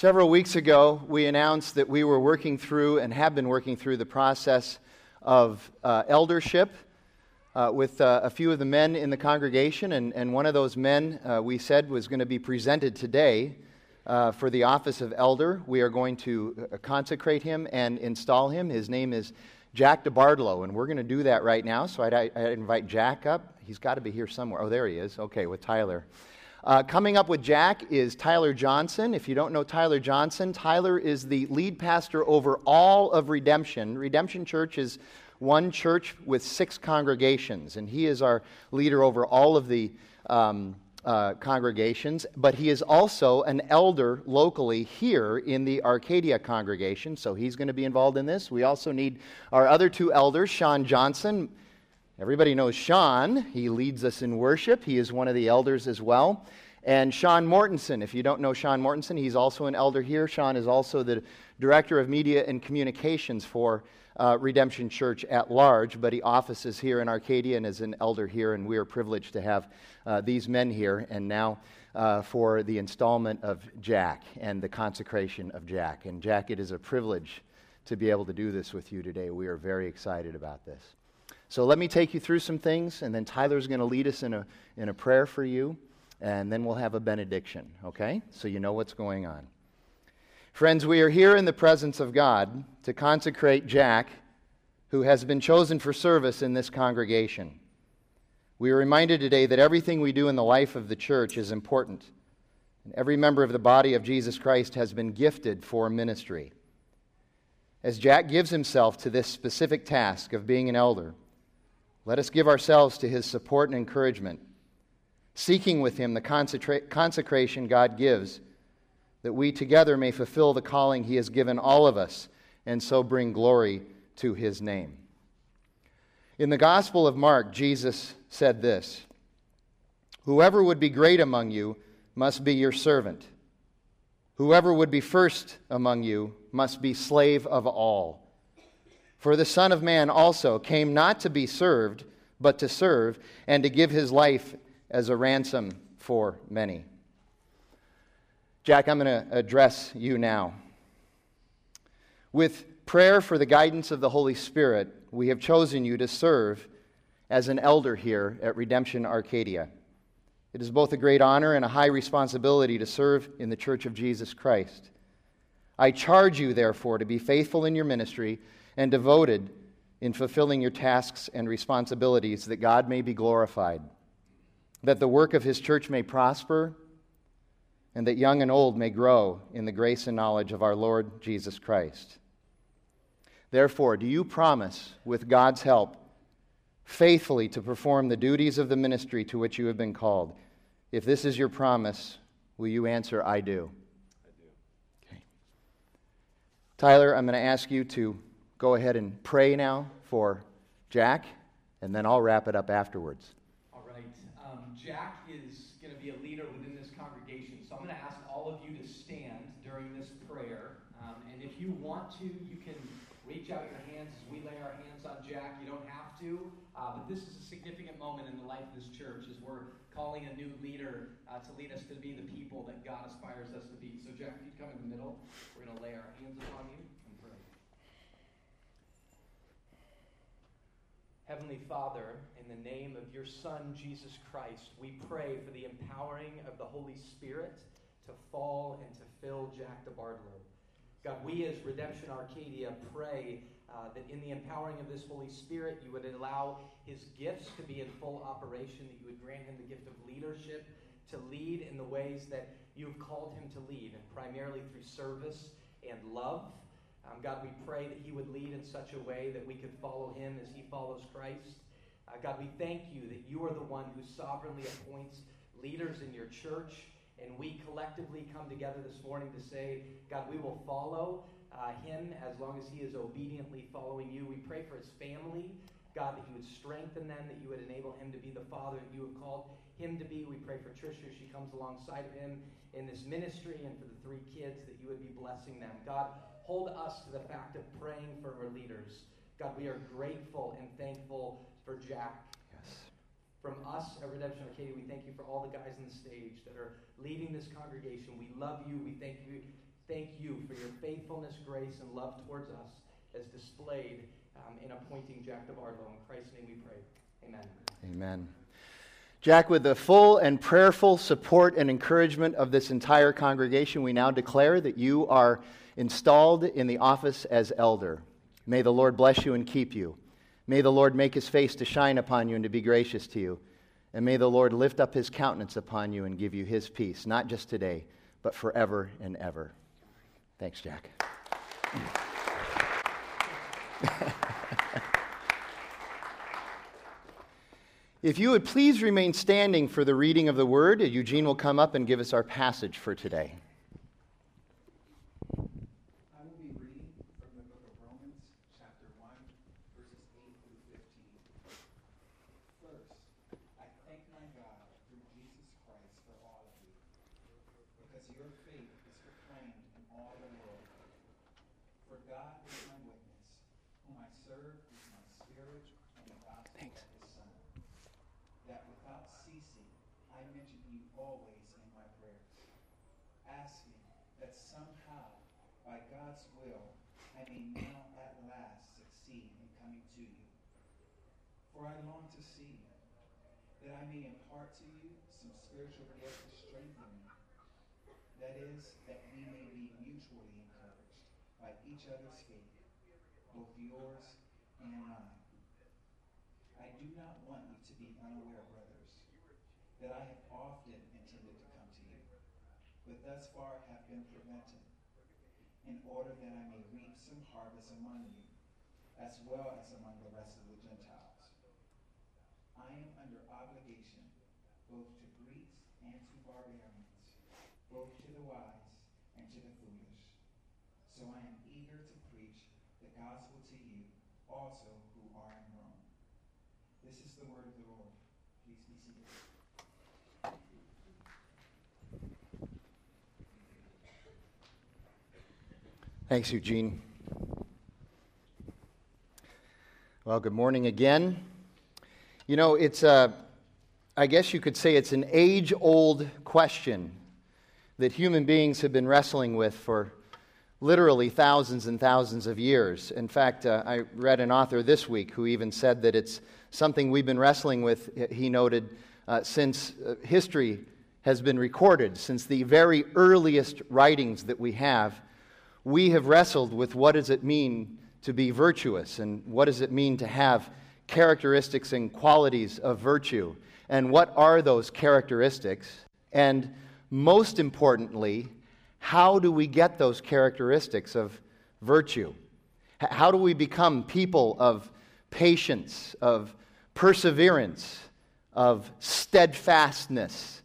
Several weeks ago, we announced that we were working through and have been working through the process of uh, eldership uh, with uh, a few of the men in the congregation. And, and one of those men uh, we said was going to be presented today uh, for the office of elder. We are going to uh, consecrate him and install him. His name is Jack DeBartolo, and we're going to do that right now. So I'd invite Jack up. He's got to be here somewhere. Oh, there he is. Okay, with Tyler. Uh, coming up with Jack is Tyler Johnson. If you don't know Tyler Johnson, Tyler is the lead pastor over all of Redemption. Redemption Church is one church with six congregations, and he is our leader over all of the um, uh, congregations, but he is also an elder locally here in the Arcadia congregation, so he's going to be involved in this. We also need our other two elders, Sean Johnson Everybody knows Sean. He leads us in worship. He is one of the elders as well. And Sean Mortensen, if you don't know Sean Mortensen, he's also an elder here. Sean is also the director of media and communications for uh, Redemption Church at large, but he offices here in Arcadia and is an elder here, and we are privileged to have uh, these men here. And now uh, for the installment of Jack and the consecration of Jack. And Jack, it is a privilege to be able to do this with you today. We are very excited about this. So let me take you through some things, and then Tyler's going to lead us in a, in a prayer for you, and then we'll have a benediction, okay? So you know what's going on. Friends, we are here in the presence of God to consecrate Jack, who has been chosen for service in this congregation. We are reminded today that everything we do in the life of the church is important, and every member of the body of Jesus Christ has been gifted for ministry. As Jack gives himself to this specific task of being an elder, let us give ourselves to his support and encouragement, seeking with him the consecra- consecration God gives, that we together may fulfill the calling he has given all of us and so bring glory to his name. In the Gospel of Mark, Jesus said this Whoever would be great among you must be your servant. Whoever would be first among you must be slave of all. For the Son of Man also came not to be served, but to serve, and to give his life as a ransom for many. Jack, I'm going to address you now. With prayer for the guidance of the Holy Spirit, we have chosen you to serve as an elder here at Redemption Arcadia. It is both a great honor and a high responsibility to serve in the Church of Jesus Christ. I charge you, therefore, to be faithful in your ministry and devoted in fulfilling your tasks and responsibilities that God may be glorified, that the work of His church may prosper, and that young and old may grow in the grace and knowledge of our Lord Jesus Christ. Therefore, do you promise, with God's help, faithfully to perform the duties of the ministry to which you have been called? If this is your promise, will you answer, I do? I do. Okay. Tyler, I'm going to ask you to go ahead and pray now for Jack, and then I'll wrap it up afterwards. All right. Um, Jack is going to be a leader within this congregation, so I'm going to ask all of you to stand during this prayer. Um, and if you want to, you can reach out your hands as we lay our hands on Jack. You don't have to, uh, but this is a significant moment in the life of this church as we're calling a new leader uh, to lead us to be the people that God aspires us to be. So, Jack, if you come in the middle, we're going to lay our hands upon you. Heavenly Father, in the name of your Son, Jesus Christ, we pray for the empowering of the Holy Spirit to fall and to fill Jack DeBartolo. God, we as Redemption Arcadia pray uh, that in the empowering of this Holy Spirit, you would allow his gifts to be in full operation, that you would grant him the gift of leadership to lead in the ways that you have called him to lead, and primarily through service and love. Um, God, we pray that He would lead in such a way that we could follow Him as He follows Christ. Uh, God, we thank you that you are the one who sovereignly appoints leaders in your church. And we collectively come together this morning to say, God, we will follow uh, him as long as he is obediently following you. We pray for his family. God, that you would strengthen them, that you would enable him to be the father that you have called him to be. We pray for Tricia as she comes alongside of him in this ministry and for the three kids that you would be blessing them. God, hold us to the fact of praying for our leaders. God, we are grateful and thankful for Jack. Yes. From us at Redemption Arcadia, we thank you for all the guys on the stage that are leading this congregation. We love you. We thank you. Thank you for your faithfulness, grace, and love towards us as displayed um, in appointing Jack DeBartolo. In Christ's name we pray. Amen. Amen. Jack, with the full and prayerful support and encouragement of this entire congregation, we now declare that you are installed in the office as elder. May the Lord bless you and keep you. May the Lord make his face to shine upon you and to be gracious to you. And may the Lord lift up his countenance upon you and give you his peace, not just today, but forever and ever. Thanks, Jack. if you would please remain standing for the reading of the word, Eugene will come up and give us our passage for today. Your faith is proclaimed in all the world. For God is my witness, whom I serve with my spirit and the gospel Thanks. of his Son, that without ceasing I mention you always in my prayers, asking that somehow, by God's will, I may now at last succeed in coming to you. For I long to see you, that I may impart to you some spiritual gift to strengthen you each other's faith, both yours and mine. I do not want you to be unaware, brothers, that I have often intended to come to you, but thus far have been prevented, in order that I may reap some harvest among you, as well as among the rest of the Gentiles. I am under obligation both to Greeks and to barbarians, both to the wise and to the foolish. So I am gospel to you also who are in Rome. This is the word of the Lord. Please be seated. Thanks, Eugene. Well, good morning again. You know, it's a, I guess you could say it's an age old question that human beings have been wrestling with for literally thousands and thousands of years. In fact, uh, I read an author this week who even said that it's something we've been wrestling with, he noted, uh, since uh, history has been recorded, since the very earliest writings that we have. We have wrestled with what does it mean to be virtuous and what does it mean to have characteristics and qualities of virtue and what are those characteristics and most importantly how do we get those characteristics of virtue? How do we become people of patience, of perseverance, of steadfastness,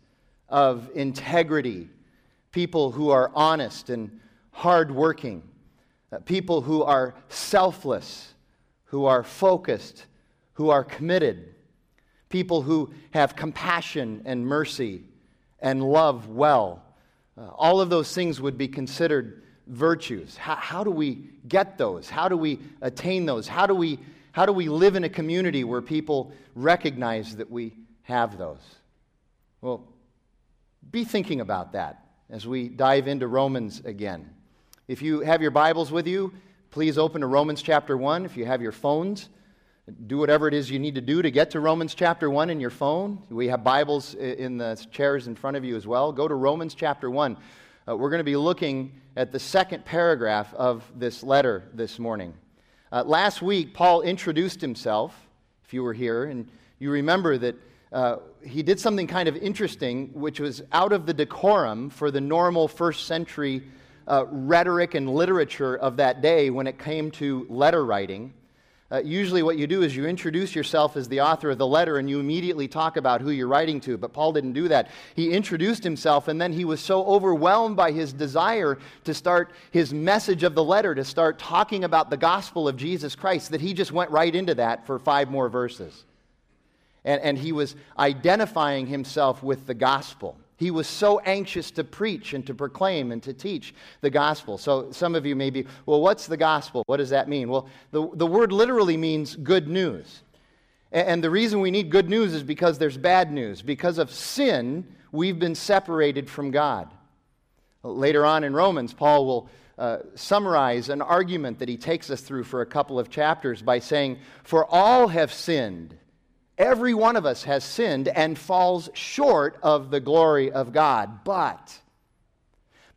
of integrity, people who are honest and hardworking, uh, people who are selfless, who are focused, who are committed, people who have compassion and mercy and love well uh, all of those things would be considered virtues. How, how do we get those? How do we attain those? How do we, how do we live in a community where people recognize that we have those? Well, be thinking about that as we dive into Romans again. If you have your Bibles with you, please open to Romans chapter 1. If you have your phones, do whatever it is you need to do to get to Romans chapter 1 in your phone. We have Bibles in the chairs in front of you as well. Go to Romans chapter 1. Uh, we're going to be looking at the second paragraph of this letter this morning. Uh, last week, Paul introduced himself, if you were here, and you remember that uh, he did something kind of interesting, which was out of the decorum for the normal first century uh, rhetoric and literature of that day when it came to letter writing. Uh, usually, what you do is you introduce yourself as the author of the letter and you immediately talk about who you're writing to. But Paul didn't do that. He introduced himself and then he was so overwhelmed by his desire to start his message of the letter, to start talking about the gospel of Jesus Christ, that he just went right into that for five more verses. And, and he was identifying himself with the gospel. He was so anxious to preach and to proclaim and to teach the gospel. So some of you may be, well, what's the gospel? What does that mean? Well, the, the word literally means good news. And the reason we need good news is because there's bad news. Because of sin, we've been separated from God. Later on in Romans, Paul will uh, summarize an argument that he takes us through for a couple of chapters by saying, For all have sinned. Every one of us has sinned and falls short of the glory of God. But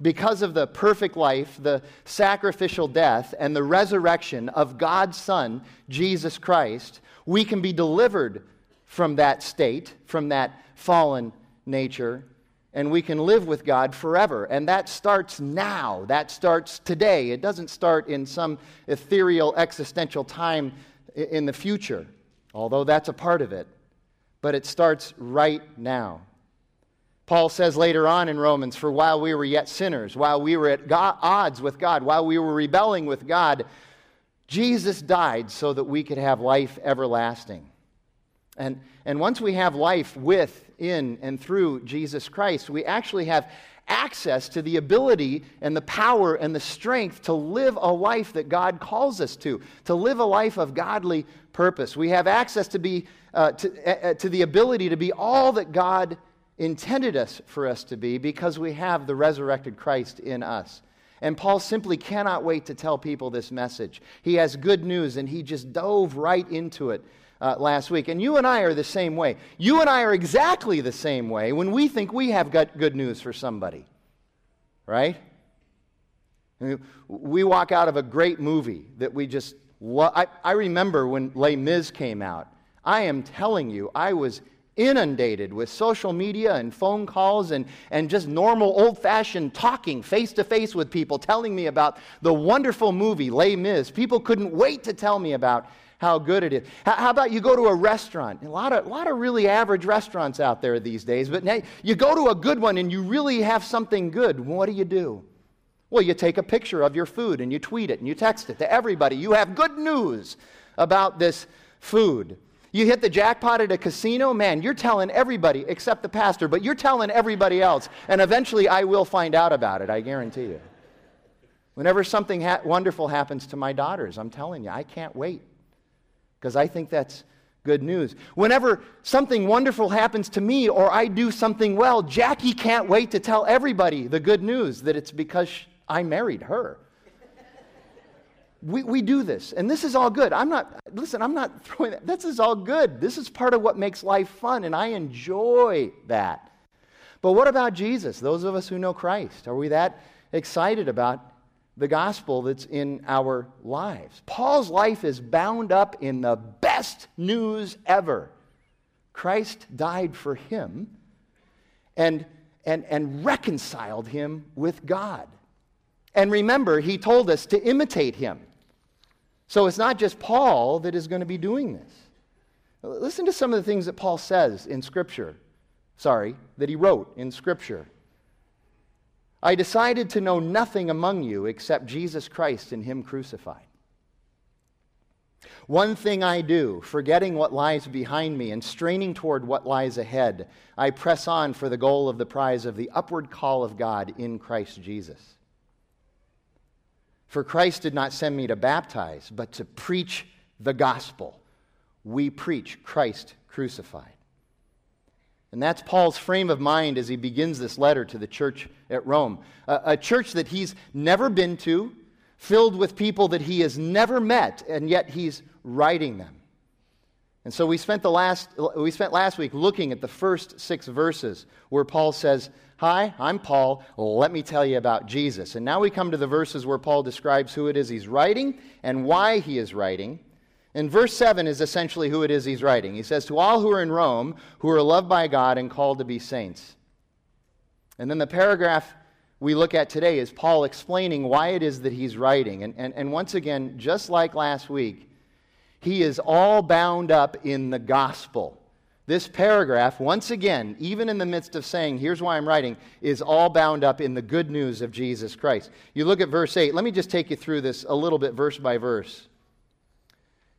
because of the perfect life, the sacrificial death, and the resurrection of God's Son, Jesus Christ, we can be delivered from that state, from that fallen nature, and we can live with God forever. And that starts now. That starts today. It doesn't start in some ethereal existential time in the future, although that's a part of it. But it starts right now. Paul says later on in Romans, For while we were yet sinners, while we were at God, odds with God, while we were rebelling with God, Jesus died so that we could have life everlasting. And, and once we have life with, in, and through Jesus Christ, we actually have access to the ability and the power and the strength to live a life that God calls us to, to live a life of godly purpose. We have access to, be, uh, to, uh, to the ability to be all that God intended us for us to be because we have the resurrected Christ in us. And Paul simply cannot wait to tell people this message. He has good news, and he just dove right into it uh, last week. And you and I are the same way. You and I are exactly the same way when we think we have got good news for somebody, right? We walk out of a great movie that we just lo- I, I remember when Les Mis came out. I am telling you, I was inundated with social media and phone calls and, and just normal old fashioned talking face to face with people telling me about the wonderful movie Les Mis. People couldn't wait to tell me about how good it is. How, about you go to a restaurant? A lot, of, a lot of really average restaurants out there these days, but now you go to a good one and you really have something good. What do you do? Well, you take a picture of your food and you tweet it and you text it to everybody. You have good news about this food. You hit the jackpot at a casino, man, you're telling everybody except the pastor, but you're telling everybody else. And eventually I will find out about it, I guarantee you. Whenever something ha- wonderful happens to my daughters, I'm telling you, I can't wait because I think that's good news. Whenever something wonderful happens to me or I do something well, Jackie can't wait to tell everybody the good news that it's because I married her. We, we do this, and this is all good. I'm not, listen, I'm not throwing that. This is all good. This is part of what makes life fun, and I enjoy that. But what about Jesus? Those of us who know Christ, are we that excited about the gospel that's in our lives? Paul's life is bound up in the best news ever. Christ died for him and, and, and reconciled him with God. And remember, he told us to imitate him. So it's not just Paul that is going to be doing this. Listen to some of the things that Paul says in Scripture. Sorry, that he wrote in Scripture. I decided to know nothing among you except Jesus Christ and Him crucified. One thing I do, forgetting what lies behind me and straining toward what lies ahead, I press on for the goal of the prize of the upward call of God in Christ Jesus. For Christ did not send me to baptize, but to preach the gospel. We preach Christ crucified. And that's Paul's frame of mind as he begins this letter to the church at Rome. A, a, church that he's never been to, filled with people that he has never met, and yet he's writing them. And so we spent, the last, we spent last week looking at the first six verses where Paul says, Hi, I'm Paul. Let me tell you about Jesus. And now we come to the verses where Paul describes who it is he's writing and why he is writing. And verse 7 is essentially who it is he's writing. He says, To all who are in Rome, who are loved by God and called to be saints. And then the paragraph we look at today is Paul explaining why it is that he's writing. And, and, and once again, just like last week, he is all bound up in the gospel. This paragraph, once again, even in the midst of saying, here's why I'm writing, is all bound up in the good news of Jesus Christ. You look at verse 8. Let me just take you through this a little bit, verse by verse.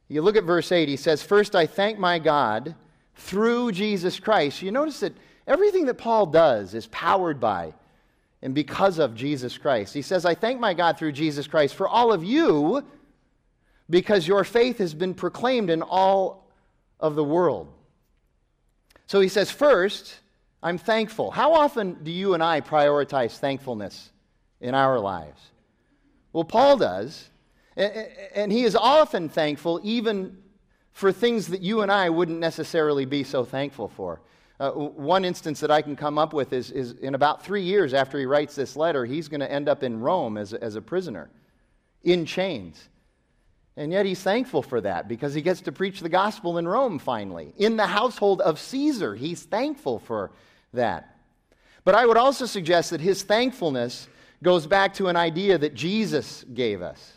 You look at verse 8. He says, First, I thank my God through Jesus Christ. You notice that everything that Paul does is powered by and because of Jesus Christ. He says, I thank my God through Jesus Christ for all of you because your faith has been proclaimed in all of the world. So he says, First, I'm thankful. How often do you and I prioritize thankfulness in our lives? Well, Paul does. And he is often thankful, even for things that you and I wouldn't necessarily be so thankful for. Uh, one instance that I can come up with is, is in about three years after he writes this letter, he's going to end up in Rome as, as a prisoner, in chains. And yet he's thankful for that because he gets to preach the gospel in Rome finally. In the household of Caesar, he's thankful for that. But I would also suggest that his thankfulness goes back to an idea that Jesus gave us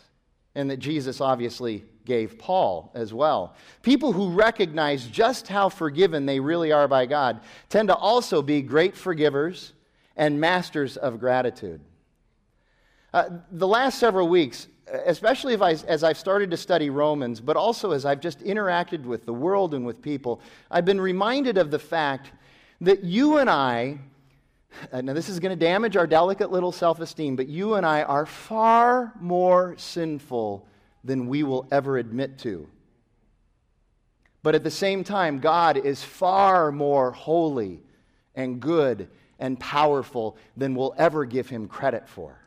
and that Jesus obviously gave Paul as well. People who recognize just how forgiven they really are by God tend to also be great forgivers and masters of gratitude. Uh, the last several weeks, especially I, as I've started to study Romans, but also as I've just interacted with the world and with people, I've been reminded of the fact that you and I uh, now, this is going to damage our delicate little self esteem, but you and I are far more sinful than we will ever admit to. But at the same time, God is far more holy and good and powerful than we'll ever give him credit for.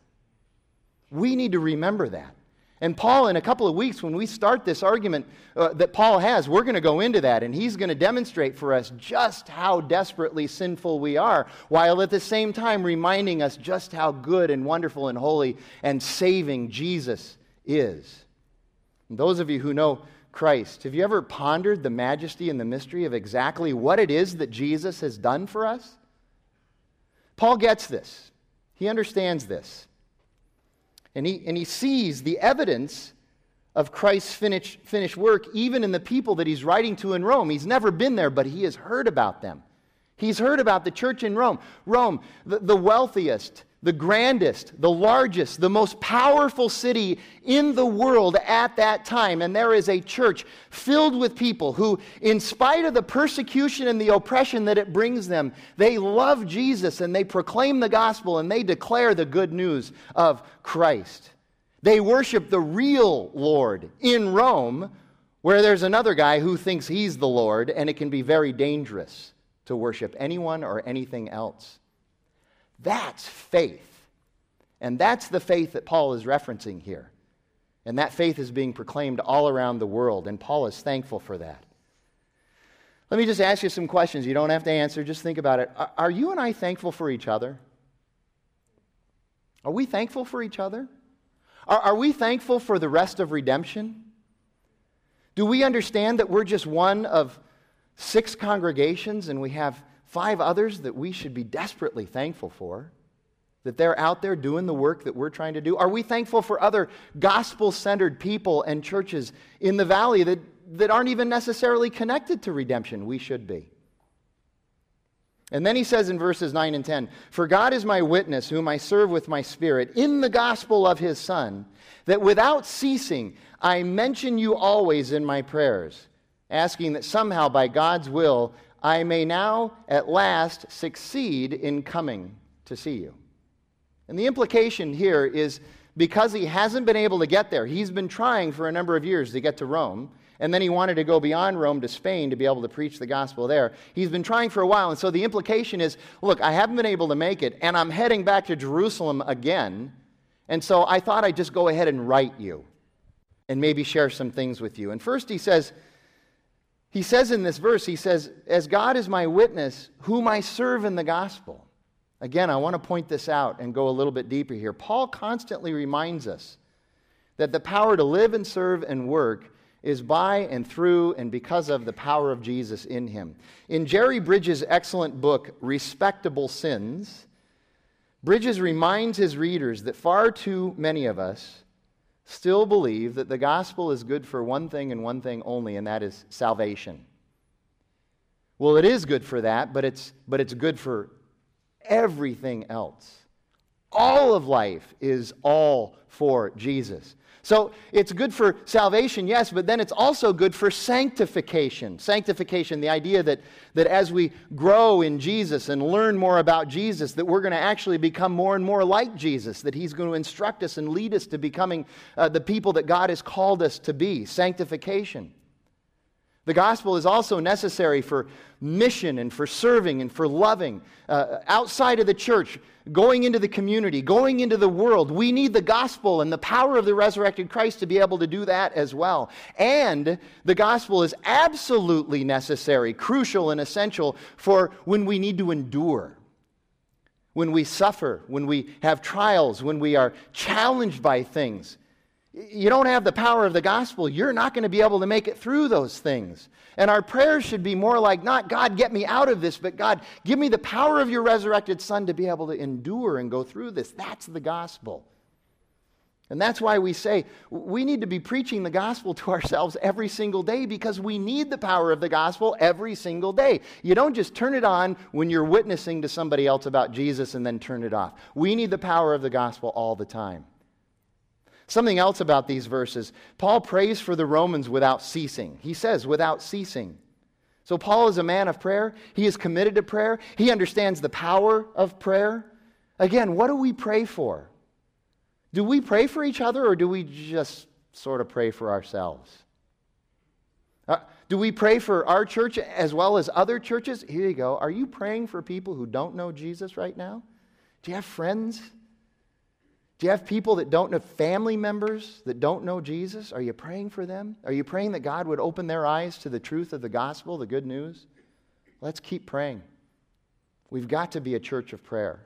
We need to remember that. And Paul, in a couple of weeks, when we start this argument uh, that Paul has, we're going to go into that, and he's going to demonstrate for us just how desperately sinful we are, while at the same time reminding us just how good and wonderful and holy and saving Jesus is. And those of you who know Christ, have you ever pondered the majesty and the mystery of exactly what it is that Jesus has done for us? Paul gets this, he understands this. And he, and he sees the evidence of Christ's finished, finished work even in the people that he's writing to in Rome. He's never been there, but he has heard about them. He's heard about the church in Rome. Rome, the, the wealthiest, the grandest, the largest, the most powerful city in the world at that time. And there is a church filled with people who, in spite of the persecution and the oppression that it brings them, they love Jesus and they proclaim the gospel and they declare the good news of Christ. They worship the real Lord in Rome, where there's another guy who thinks he's the Lord, and it can be very dangerous to worship anyone or anything else. That's faith. And that's the faith that Paul is referencing here. And that faith is being proclaimed all around the world, and Paul is thankful for that. Let me just ask you some questions. You don't have to answer, just think about it. Are you and I thankful for each other? Are we thankful for each other? Are, are we thankful for the rest of redemption? Do we understand that we're just one of six congregations and we have five others that we should be desperately thankful for, that they're out there doing the work that we're trying to do? Are we thankful for other gospel centered people and churches in the valley that, that aren't even necessarily connected to redemption? We should be. And then he says in verses 9 and 10 For God is my witness, whom I serve with my spirit, in the gospel of his Son, that without ceasing I mention you always in my prayers, asking that somehow by God's will I may now at last succeed in coming to see you. And the implication here is because he hasn't been able to get there, he's been trying for a number of years to get to Rome, and then he wanted to go beyond Rome to Spain to be able to preach the gospel there. He's been trying for a while, and so the implication is look, I haven't been able to make it, and I'm heading back to Jerusalem again, and so I thought I'd just go ahead and write you and maybe share some things with you. And first he says, he says in this verse, he says, As God is my witness, whom I serve in the gospel. Again, I want to point this out and go a little bit deeper here. Paul constantly reminds us that the power to live and serve and work is by and through and because of the power of Jesus in him. In Jerry Bridges' excellent book, Respectable Sins, Bridges reminds his readers that far too many of us still believe that the gospel is good for one thing and one thing only, and that is salvation. Well, it is good for that, but it's, but it's good for everything else. All of life is all for Jesus. So it's good for salvation, yes, but then it's also good for sanctification. Sanctification, the idea that, that as we grow in Jesus and learn more about Jesus, that we're going to actually become more and more like Jesus, that He's going to instruct us and lead us to becoming uh, the people that God has called us to be. Sanctification. The gospel is also necessary for mission and for serving and for loving. Uh, outside of the church, going into the community, going into the world, we need the gospel and the power of the resurrected Christ to be able to do that as well. And the gospel is absolutely necessary, crucial, and essential for when we need to endure. When we suffer, when we have trials, when we are challenged by things you don't have the power of the gospel, you're not going to be able to make it through those things. And our prayers should be more like, not God, get me out of this, but God, give me the power of your resurrected Son to be able to endure and go through this. That's the gospel. And that's why we say we need to be preaching the gospel to ourselves every single day because we need the power of the gospel every single day. You don't just turn it on when you're witnessing to somebody else about Jesus and then turn it off. We need the power of the gospel all the time. Something else about these verses Paul prays for the Romans without ceasing. He says, without ceasing. So, Paul is a man of prayer. He is committed to prayer. He understands the power of prayer. Again, what do we pray for? Do we pray for each other or do we just sort of pray for ourselves? Uh, do we pray for our church as well as other churches? Here you go. Are you praying for people who don't know Jesus right now? Do you have friends do you have people that don't know, family members that don't know Jesus? Are you praying for them? Are you praying that God would open their eyes to the truth of the gospel, the good news? Let's keep praying. We've got to be a church of prayer.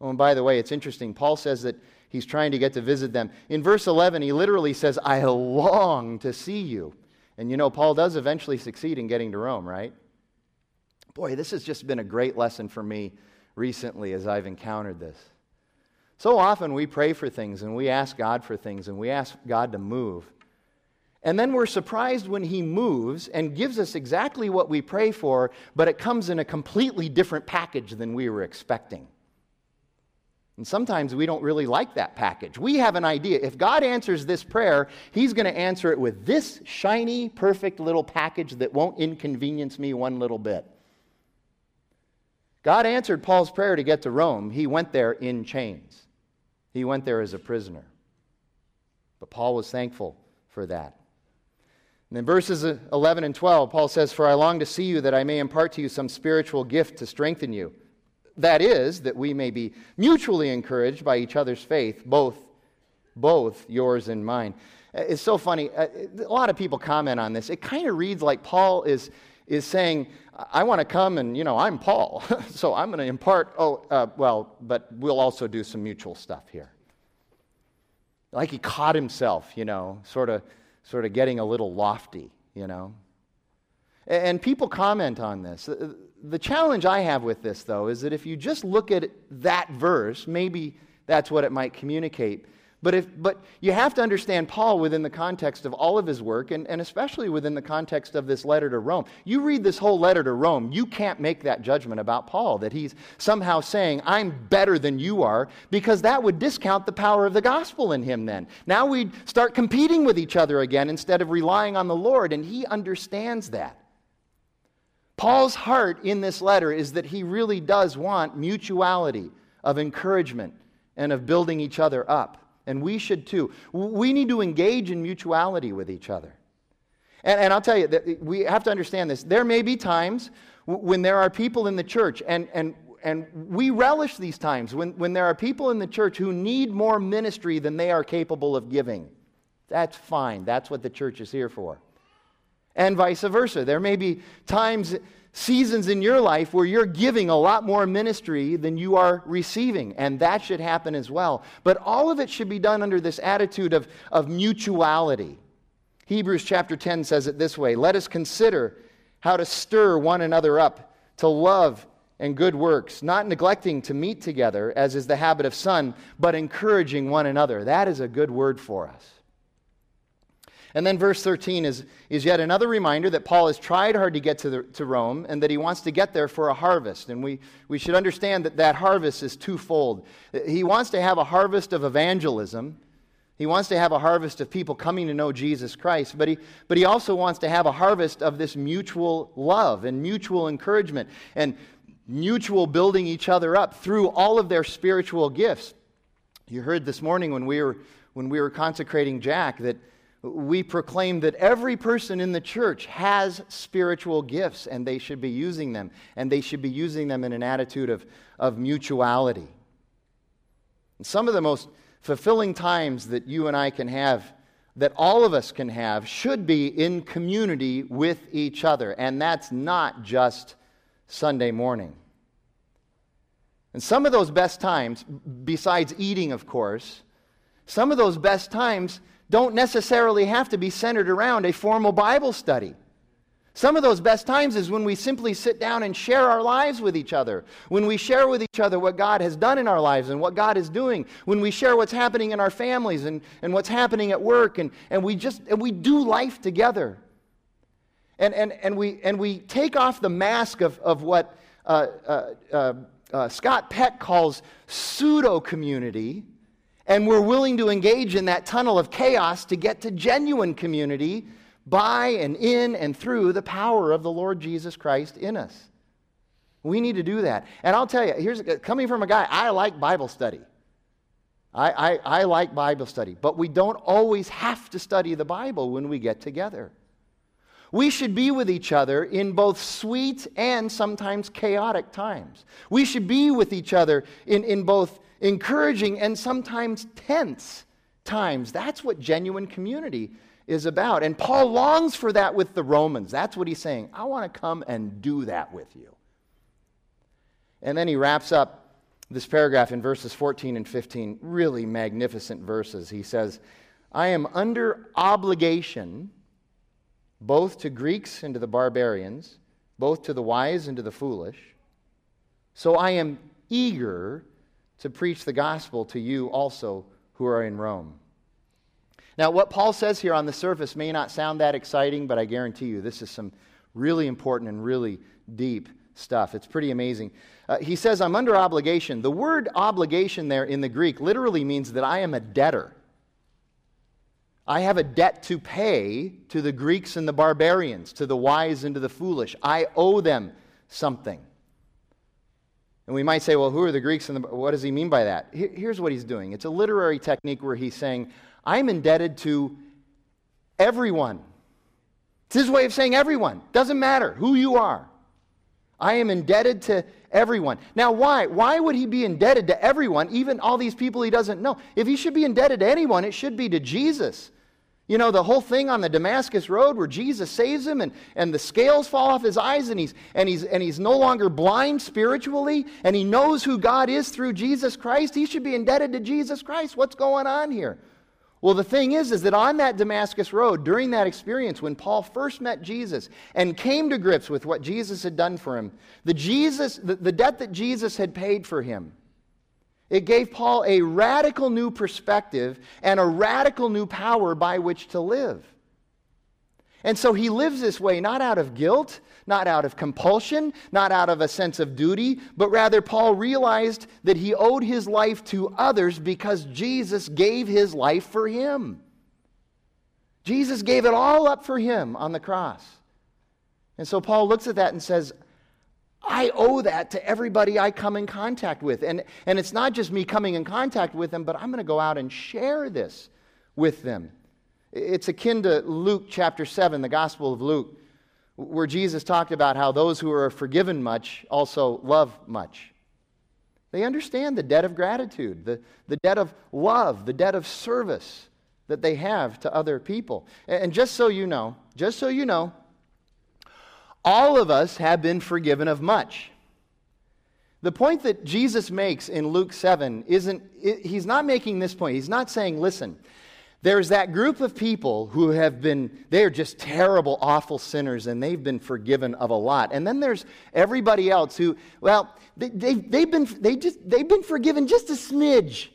Oh, and by the way, it's interesting. Paul says that he's trying to get to visit them. In verse 11, he literally says, I long to see you. And you know, Paul does eventually succeed in getting to Rome, right? Boy, this has just been a great lesson for me recently as I've encountered this. So often we pray for things and we ask God for things and we ask God to move. And then we're surprised when He moves and gives us exactly what we pray for, but it comes in a completely different package than we were expecting. And sometimes we don't really like that package. We have an idea. If God answers this prayer, He's going to answer it with this shiny, perfect little package that won't inconvenience me one little bit. God answered Paul's prayer to get to Rome. He went there in chains. He went there as a prisoner. But Paul was thankful for that. And in verses 11 and 12, Paul says, For I long to see you that I may impart to you some spiritual gift to strengthen you. That is, that we may be mutually encouraged by each other's faith, both, both yours and mine. It's so funny. Uh, a lot of people comment on this. It kind of reads like Paul is, is saying, I want to come and, you know, I'm Paul, so I'm going to impart, oh, uh, well, but we'll also do some mutual stuff here. Like he caught himself, you know, sort of, sort of getting a little lofty, you know. And people comment on this. The challenge I have with this, though, is that if you just look at that verse, maybe that's what it might communicate. But, if, but you have to understand Paul within the context of all of his work, and, and especially within the context of this letter to Rome. You read this whole letter to Rome, you can't make that judgment about Paul, that he's somehow saying, I'm better than you are, because that would discount the power of the gospel in him then. Now we'd start competing with each other again instead of relying on the Lord, and he understands that. Paul's heart in this letter is that he really does want mutuality of encouragement and of building each other up and we should too. We need to engage in mutuality with each other. And, and I'll tell you, that we have to understand this. There may be times when there are people in the church, and, and, and we relish these times when, when there are people in the church who need more ministry than they are capable of giving. That's fine. That's what the church is here for. And vice versa. There may be times seasons in your life where you're giving a lot more ministry than you are receiving, and that should happen as well. But all of it should be done under this attitude of, of mutuality. Hebrews chapter 10 says it this way Let us consider how to stir one another up to love and good works, not neglecting to meet together, as is the habit of some, but encouraging one another. That is a good word for us. And then verse 13 is, is yet another reminder that Paul has tried hard to get to, the, to Rome and that he wants to get there for a harvest. And we, we should understand that that harvest is twofold. He wants to have a harvest of evangelism. He wants to have a harvest of people coming to know Jesus Christ, but he, but he also wants to have a harvest of this mutual love and mutual encouragement and mutual building each other up through all of their spiritual gifts. You heard this morning when we were, when we were consecrating Jack that we proclaim that every person in the church has spiritual gifts and they should be using them, and they should be using them in an attitude of, of mutuality. And some of the most fulfilling times that you and I can have, that all of us can have, should be in community with each other. And that's not just Sunday morning. And some of those best times, besides eating, of course, some of those best times don't necessarily have to be centered around a formal Bible study. Some of those best times is when we simply sit down and share our lives with each other. When we share with each other what God has done in our lives and what God is doing. When we share what's happening in our families and, and what's happening at work. And, and we just and we do life together. And, and, and, we, and we take off the mask of, of what uh, uh, uh, uh Scott Peck calls pseudo community. And we're willing to engage in that tunnel of chaos to get to genuine community by and in and through the power of the Lord Jesus Christ in us. We need to do that. And I'll tell you, here's coming from a guy, I like Bible study. I, I, I like Bible study, but we don't always have to study the Bible when we get together. We should be with each other in both sweet and sometimes chaotic times. We should be with each other in, in both encouraging and sometimes tense times. That's what genuine community is about. And Paul longs for that with the Romans. That's what he's saying. I want to come and do that with you. And then he wraps up this paragraph in verses 14 and 15, really magnificent verses. He says, I am under obligation both to Greeks and to the barbarians, both to the wise and to the foolish. So I am eager to preach the gospel to you also who are in Rome. Now, what Paul says here on the surface may not sound that exciting, but I guarantee you this is some really important and really deep stuff. It's pretty amazing. Uh, he says, I'm under obligation. The word obligation there in the Greek literally means that I am a debtor. I have a debt to pay to the Greeks and the barbarians, to the wise and to the foolish. I owe them something. And we might say, well, who are the Greeks and what does he mean by that? Here's what he's doing it's a literary technique where he's saying, I'm indebted to everyone. It's his way of saying everyone. Doesn't matter who you are. I am indebted to everyone. Now, why? Why would he be indebted to everyone, even all these people he doesn't know? If he should be indebted to anyone, it should be to Jesus. You know, the whole thing on the Damascus Road where Jesus saves him and, and the scales fall off his eyes and he's, and, he's, and he's no longer blind spiritually and he knows who God is through Jesus Christ. He should be indebted to Jesus Christ. What's going on here? Well, the thing is, is that on that Damascus road, during that experience, when Paul first met Jesus and came to grips with what Jesus had done for him, the, Jesus, the, the debt that Jesus had paid for him, it gave Paul a radical new perspective and a radical new power by which to live. And so he lives this way not out of guilt, not out of compulsion, not out of a sense of duty, but rather Paul realized that he owed his life to others because Jesus gave his life for him. Jesus gave it all up for him on the cross. And so Paul looks at that and says, I owe that to everybody I come in contact with. And, and it's not just me coming in contact with them, but I'm going to go out and share this with them. It's akin to Luke chapter 7, the Gospel of Luke where Jesus talked about how those who are forgiven much also love much. They understand the debt of gratitude, the, the debt of love, the debt of service that they have to other people. And just so you know, just so you know, all of us have been forgiven of much. The point that Jesus makes in Luke 7 isn't, he's not making this point. He's not saying, listen, there's that group of people who have been, they're just terrible, awful sinners, and they've been forgiven of a lot. And then there's everybody else who, well, they, they, they've, been, they just, they've been forgiven just a smidge.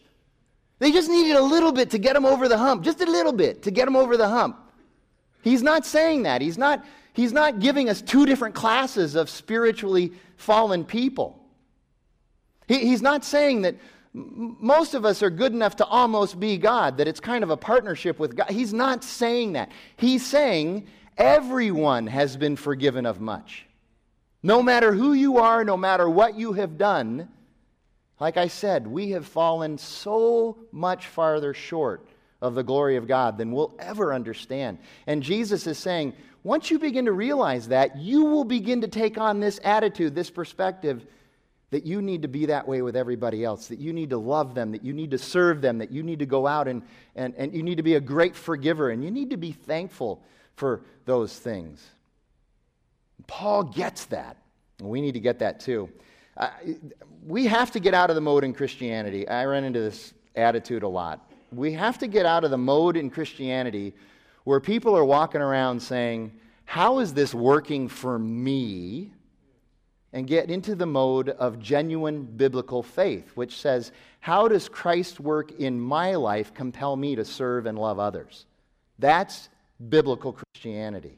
They just needed a little bit to get them over the hump, just a little bit to get them over the hump. He's not saying that. He's not, he's not giving us two different classes of spiritually fallen people. He, he's not saying that most of us are good enough to almost be God, that it's kind of a partnership with God. He's not saying that. He's saying everyone has been forgiven of much. No matter who you are, no matter what you have done, like I said, we have fallen so much farther short of the glory of God than we'll ever understand. And Jesus is saying, once you begin to realize that, you will begin to take on this attitude, this perspective that you need to be that way with everybody else, that you need to love them, that you need to serve them, that you need to go out and, and, and you need to be a great forgiver, and you need to be thankful for those things. Paul gets that, and we need to get that too. Uh, we have to get out of the mode in Christianity. I run into this attitude a lot. We have to get out of the mode in Christianity where people are walking around saying, How is this working for me? and get into the mode of genuine biblical faith, which says, How does Christ's work in my life compel me to serve and love others? That's biblical Christianity.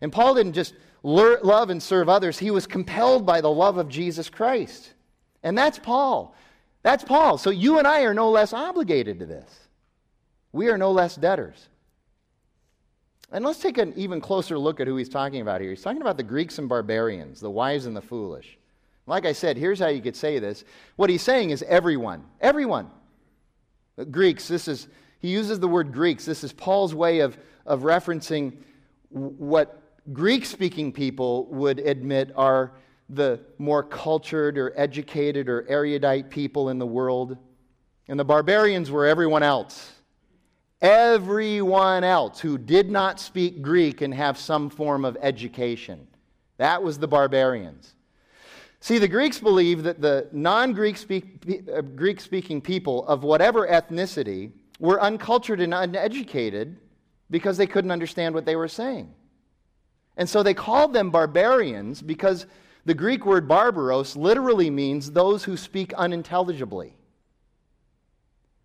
And Paul didn't just love and serve others, he was compelled by the love of Jesus Christ. And that's Paul. That's Paul. So you and I are no less obligated to this. We are no less debtors. And let's take an even closer look at who he's talking about here. He's talking about the Greeks and barbarians, the wise and the foolish. Like I said, here's how you could say this. What he's saying is everyone. Everyone. Greeks, this is, he uses the word Greeks. This is Paul's way of, of referencing what Greek speaking people would admit are the more cultured or educated or erudite people in the world. And the barbarians were everyone else. Everyone else who did not speak Greek and have some form of education. That was the barbarians. See, the Greeks believed that the non Greek uh, speaking people of whatever ethnicity were uncultured and uneducated because they couldn't understand what they were saying. And so they called them barbarians because the Greek word barbaros literally means those who speak unintelligibly.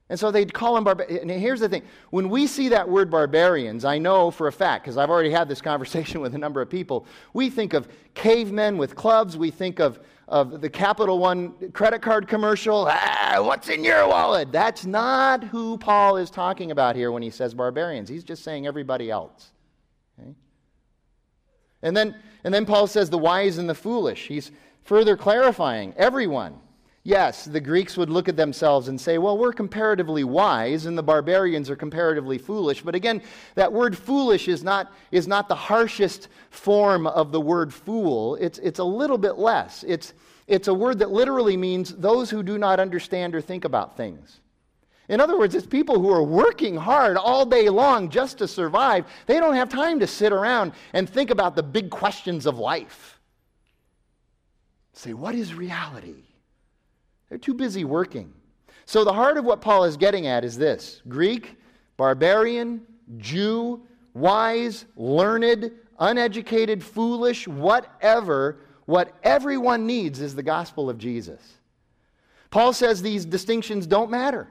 And so they'd call them barbarians. And here's the thing when we see that word barbarians, I know for a fact, because I've already had this conversation with a number of people, we think of cavemen with clubs. We think of, of the Capital One credit card commercial. Ah, what's in your wallet? That's not who Paul is talking about here when he says barbarians. He's just saying everybody else. Okay? And, then, and then Paul says the wise and the foolish. He's further clarifying everyone. Yes, the Greeks would look at themselves and say, well, we're comparatively wise and the barbarians are comparatively foolish. But again, that word foolish is not, is not the harshest form of the word fool. It's, it's a little bit less. It's, it's a word that literally means those who do not understand or think about things. In other words, it's people who are working hard all day long just to survive. They don't have time to sit around and think about the big questions of life. Say, what is reality? They're too busy working. So, the heart of what Paul is getting at is this Greek, barbarian, Jew, wise, learned, uneducated, foolish, whatever, what everyone needs is the gospel of Jesus. Paul says these distinctions don't matter.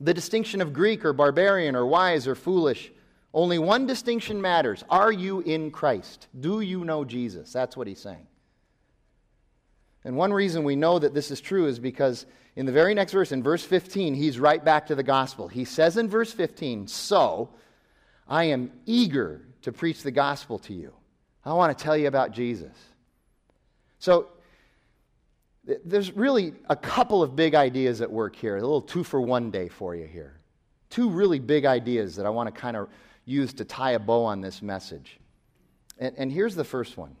The distinction of Greek or barbarian or wise or foolish, only one distinction matters. Are you in Christ? Do you know Jesus? That's what he's saying. And one reason we know that this is true is because in the very next verse, in verse 15, he's right back to the gospel. He says in verse 15, So I am eager to preach the gospel to you. I want to tell you about Jesus. So there's really a couple of big ideas at work here, a little two for one day for you here. Two really big ideas that I want to kind of use to tie a bow on this message. And, and here's the first one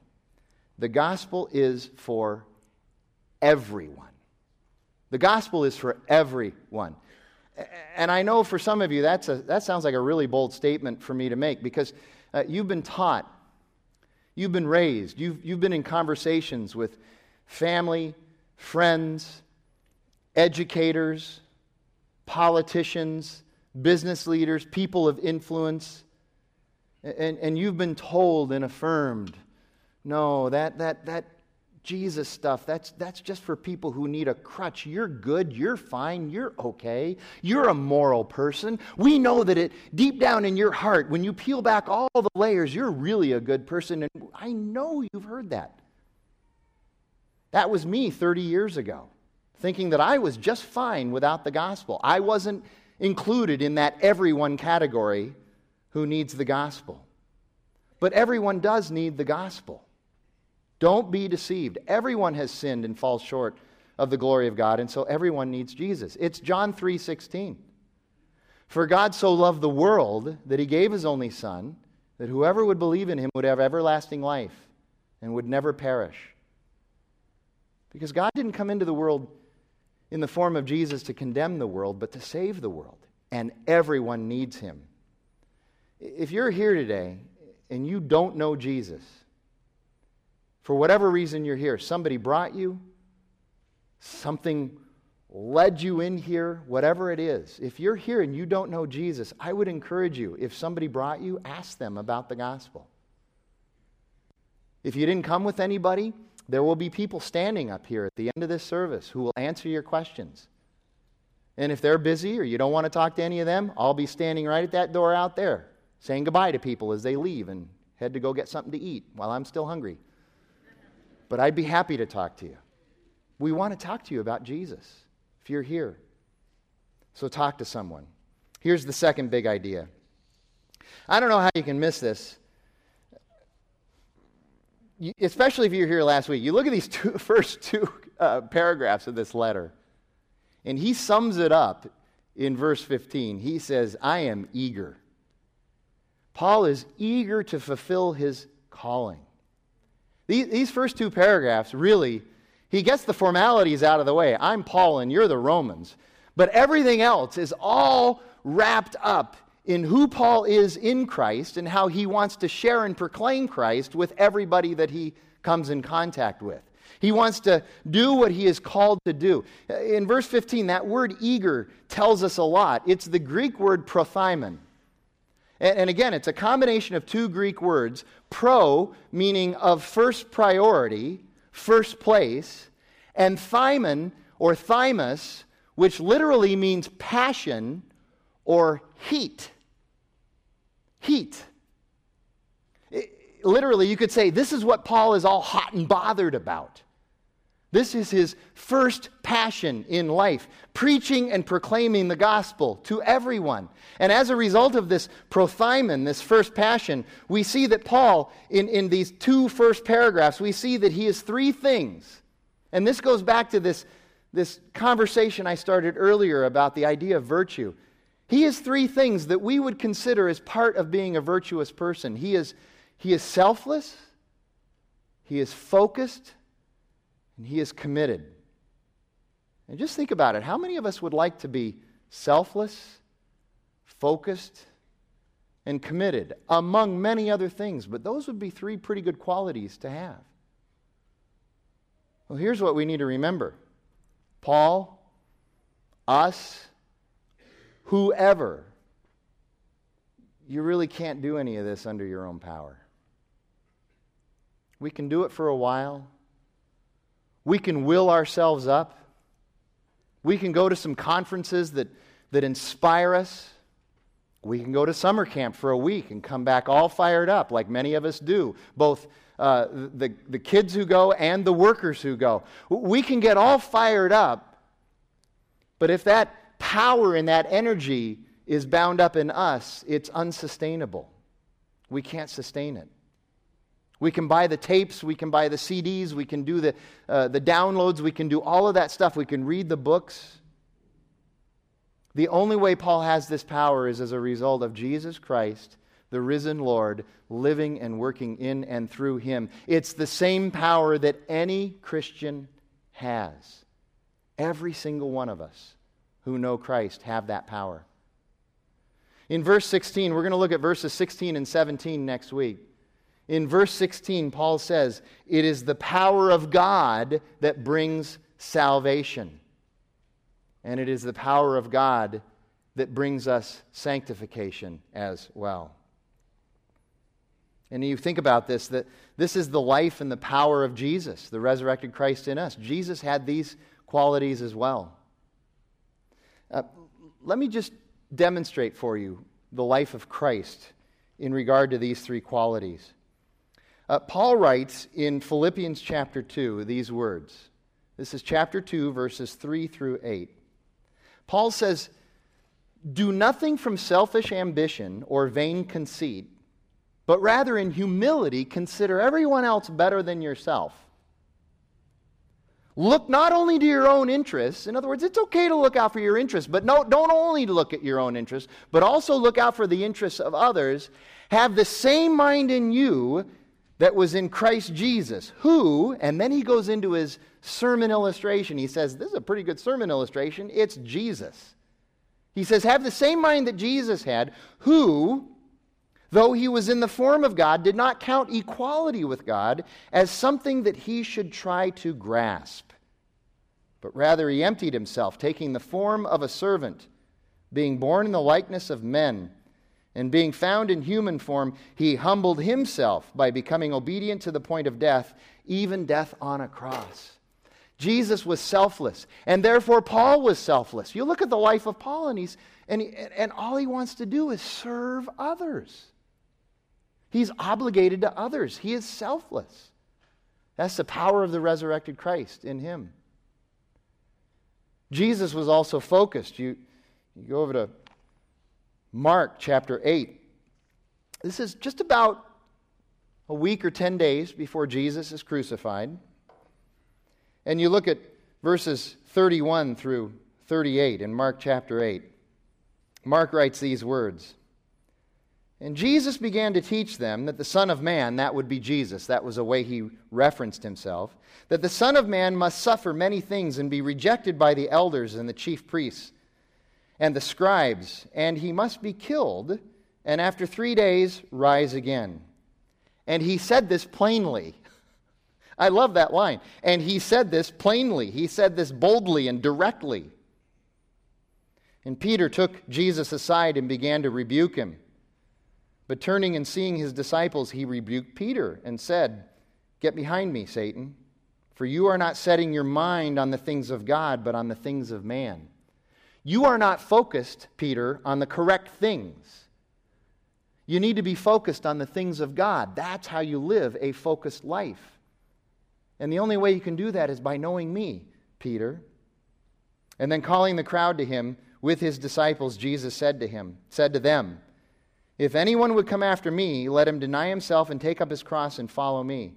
the gospel is for everyone. The gospel is for everyone. And I know for some of you that's a, that sounds like a really bold statement for me to make because uh, you've been taught, you've been raised, you've, you've been in conversations with family, friends, educators, politicians, business leaders, people of influence, and, and you've been told and affirmed no, that, that, that, Jesus stuff, that's, that's just for people who need a crutch. You're good, you're fine, you're okay, you're a moral person. We know that it deep down in your heart, when you peel back all the layers, you're really a good person. And I know you've heard that. That was me 30 years ago, thinking that I was just fine without the gospel. I wasn't included in that everyone category who needs the gospel. But everyone does need the gospel. Don't be deceived. Everyone has sinned and falls short of the glory of God, and so everyone needs Jesus. It's John 3:16. For God so loved the world that he gave his only Son, that whoever would believe in him would have everlasting life and would never perish. Because God didn't come into the world in the form of Jesus to condemn the world, but to save the world. And everyone needs him. If you're here today and you don't know Jesus, for whatever reason you're here, somebody brought you, something led you in here, whatever it is, if you're here and you don't know Jesus, I would encourage you, if somebody brought you, ask them about the gospel. If you didn't come with anybody, there will be people standing up here at the end of this service who will answer your questions. And if they're busy or you don't want to talk to any of them, I'll be standing right at that door out there saying goodbye to people as they leave and head to go get something to eat while I'm still hungry. But I'd be happy to talk to you. We want to talk to you about Jesus if you're here. So talk to someone. Here's the second big idea. I don't know how you can miss this, you, especially if you're here last week. You look at these two, first two uh, paragraphs of this letter, and he sums it up in verse 15. He says, I am eager. Paul is eager to fulfill his calling. These, first two paragraphs really he gets the formalities out of the way. I'm Paul and you're the Romans. But everything else is all wrapped up in who Paul is in Christ and how he wants to share and proclaim Christ with everybody that he comes in contact with. He wants to do what he is called to do. In verse 15, that word eager tells us a lot. It's the Greek word prothymon. And, again, it's a combination of two Greek words pro, meaning of first priority, first place, and thymon or thymos, which literally means passion or heat. Heat. It, literally, you could say this is what Paul is all hot and bothered about. This is his first passion in life, preaching and proclaiming the gospel to everyone. And as a result of this prothymon, this first passion, we see that Paul, in, in these two first paragraphs, we see that he is three things. And this goes back to this, this conversation I started earlier about the idea of virtue. He is three things that we would consider as part of being a virtuous person. He is, he is selfless, he is focused, and he is committed. And just think about it. How many of us would like to be selfless, focused, and committed, among many other things? But those would be three pretty good qualities to have. Well, here's what we need to remember Paul, us, whoever, you really can't do any of this under your own power. We can do it for a while. We can will ourselves up. We can go to some conferences that, that inspire us. We can go to summer camp for a week and come back all fired up, like many of us do, both uh, the, the kids who go and the workers who go. We can get all fired up, but if that power and that energy is bound up in us, it's unsustainable. We can't sustain it. We can buy the tapes, we can buy the CDs, we can do the, uh, the downloads, we can do all of that stuff, we can read the books. The only way Paul has this power is as a result of Jesus Christ, the risen Lord, living and working in and through him. It's the same power that any Christian has. Every single one of us who know Christ have that power. In verse 16, we're going to look at verses 16 and 17 next week. In verse 16, Paul says, It is the power of God that brings salvation. And it is the power of God that brings us sanctification as well. And you think about this that this is the life and the power of Jesus, the resurrected Christ in us. Jesus had these qualities as well. Uh, let me just demonstrate for you the life of Christ in regard to these three qualities. Uh, Paul writes in Philippians chapter 2 these words. This is chapter 2, verses 3 through 8. Paul says, Do nothing from selfish ambition or vain conceit, but rather in humility consider everyone else better than yourself. Look not only to your own interests, in other words, it's okay to look out for your interests, but no, don't only look at your own interests, but also look out for the interests of others. Have the same mind in you that was in Christ Jesus, who, and then he goes into his sermon illustration. He says, This is a pretty good sermon illustration. It's Jesus. He says, Have the same mind that Jesus had, who, though he was in the form of God, did not count equality with God as something that he should try to grasp. But rather he emptied himself, taking the form of a servant, being born in the likeness of men. And being found in human form, he humbled himself by becoming obedient to the point of death, even death on a cross. Jesus was selfless, and therefore Paul was selfless. You look at the life of Paul, and, he's, and, he, and all he wants to do is serve others. He's obligated to others, he is selfless. That's the power of the resurrected Christ in him. Jesus was also focused. You, you go over to Mark chapter 8. This is just about a week or 10 days before Jesus is crucified. And you look at verses 31 through 38 in Mark chapter 8. Mark writes these words And Jesus began to teach them that the Son of Man, that would be Jesus, that was a way he referenced himself, that the Son of Man must suffer many things and be rejected by the elders and the chief priests and the scribes, and he must be killed, and after three days rise again. And he said this plainly. I love that line. And he said this plainly. He said this boldly and directly. And Peter took Jesus aside and began to rebuke him. But turning and seeing his disciples, he rebuked Peter and said, Get behind me, Satan, for you are not setting your mind on the things of God, but on the things of man. You are not focused, Peter, on the correct things. You need to be focused on the things of God. That's how you live a focused life. And the only way you can do that is by knowing me, Peter. And then calling the crowd to him with his disciples, Jesus said to him, said to them, If anyone would come after me, let him deny himself and take up his cross and follow me.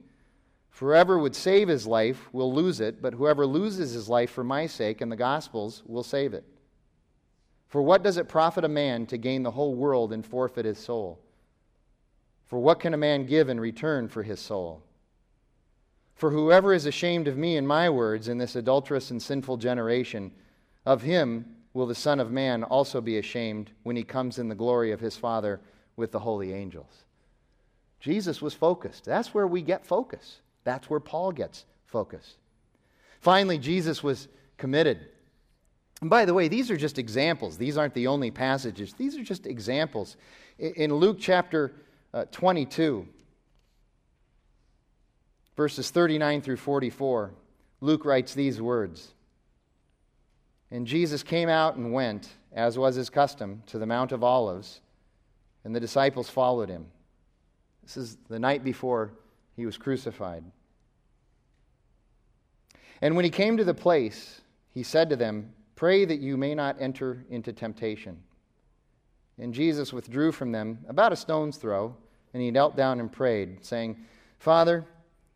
Whoever would save his life will lose it, but whoever loses his life for my sake and the gospel's will save it. For what does it profit a man to gain the whole world and forfeit his soul? For what can a man give in return for his soul? For whoever is ashamed of me and my words in this adulterous and sinful generation, of him will the Son of Man also be ashamed when he comes in the glory of his Father with the holy angels. Jesus was focused. That's where we get focus. That's where Paul gets focus. Finally, Jesus was committed. And by the way, these are just examples. These aren't the only passages. These are just examples. In Luke chapter uh, 22, verses 39 through 44, Luke writes these words And Jesus came out and went, as was his custom, to the Mount of Olives, and the disciples followed him. This is the night before he was crucified. And when he came to the place, he said to them, Pray that you may not enter into temptation. And Jesus withdrew from them about a stone's throw, and he knelt down and prayed, saying, Father,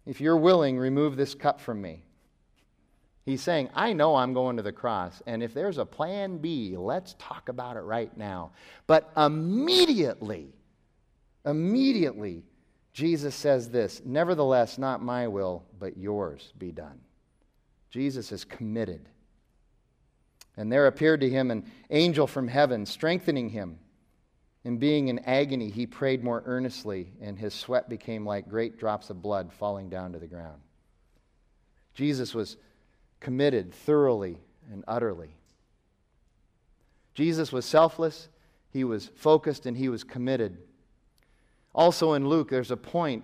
if you're willing, remove this cup from me. He's saying, I know I'm going to the cross, and if there's a plan B, let's talk about it right now. But immediately, immediately, Jesus says this Nevertheless, not my will, but yours be done. Jesus is committed and there appeared to him an angel from heaven, strengthening him. And being in agony, he prayed more earnestly, and his sweat became like great drops of blood falling down to the ground. Jesus was committed thoroughly and utterly. Jesus was selfless, he was focused, and he was committed. Also in Luke, there's a point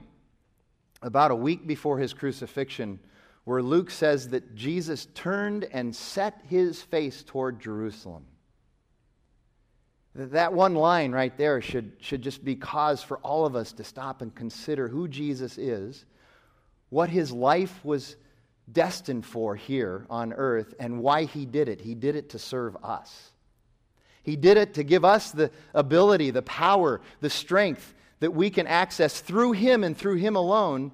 about a week before his crucifixion where Luke says that Jesus turned and set his face toward Jerusalem. That one line right there should, should just be cause for all of us to stop and consider who Jesus is, what his life was destined for here on earth, and why he did it. He did it to serve us. He did it to give us the ability, the power, the strength that we can access through him and through him alone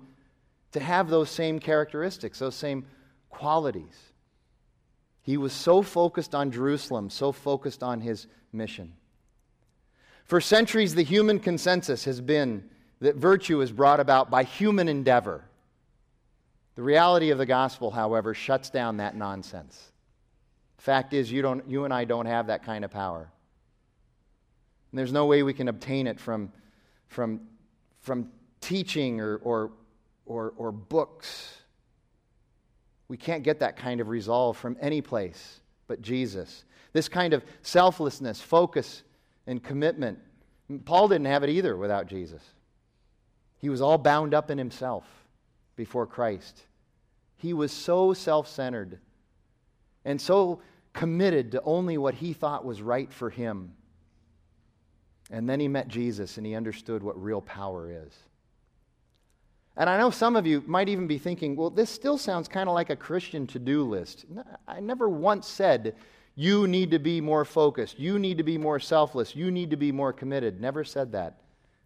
to have those same characteristics, those same qualities. He was so focused on Jerusalem, so focused on his mission. For centuries, the human consensus has been that virtue is brought about by human endeavor. The reality of the gospel, however, shuts down that nonsense. Fact is, you, don't, you and I don't have that kind of power. And there's no way we can obtain it from, from, from teaching or, or, or, or books. We can't get that kind of resolve from any place but Jesus. This kind of selflessness, focus, and commitment. Paul didn't have it either without Jesus. He was all bound up in himself before Christ. He was so self centered and so committed to only what he thought was right for him. And then he met Jesus and he understood what real power is. And I know some of you might even be thinking, well, this still sounds kind of like a Christian to do list. I never once said, you need to be more focused. You need to be more selfless. You need to be more committed. Never said that.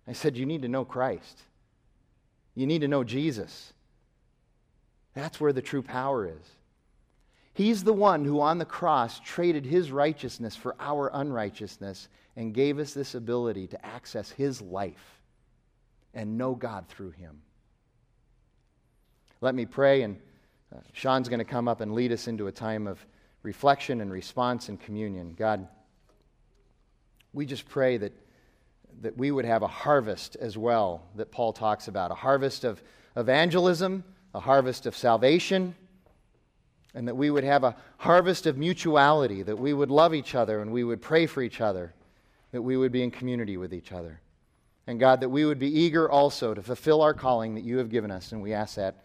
I said, you need to know Christ. You need to know Jesus. That's where the true power is. He's the one who on the cross traded his righteousness for our unrighteousness and gave us this ability to access his life and know God through him. Let me pray, and uh, Sean's going to come up and lead us into a time of reflection and response and communion. God, we just pray that, that we would have a harvest as well that Paul talks about a harvest of evangelism, a harvest of salvation, and that we would have a harvest of mutuality, that we would love each other and we would pray for each other, that we would be in community with each other. And God, that we would be eager also to fulfill our calling that you have given us, and we ask that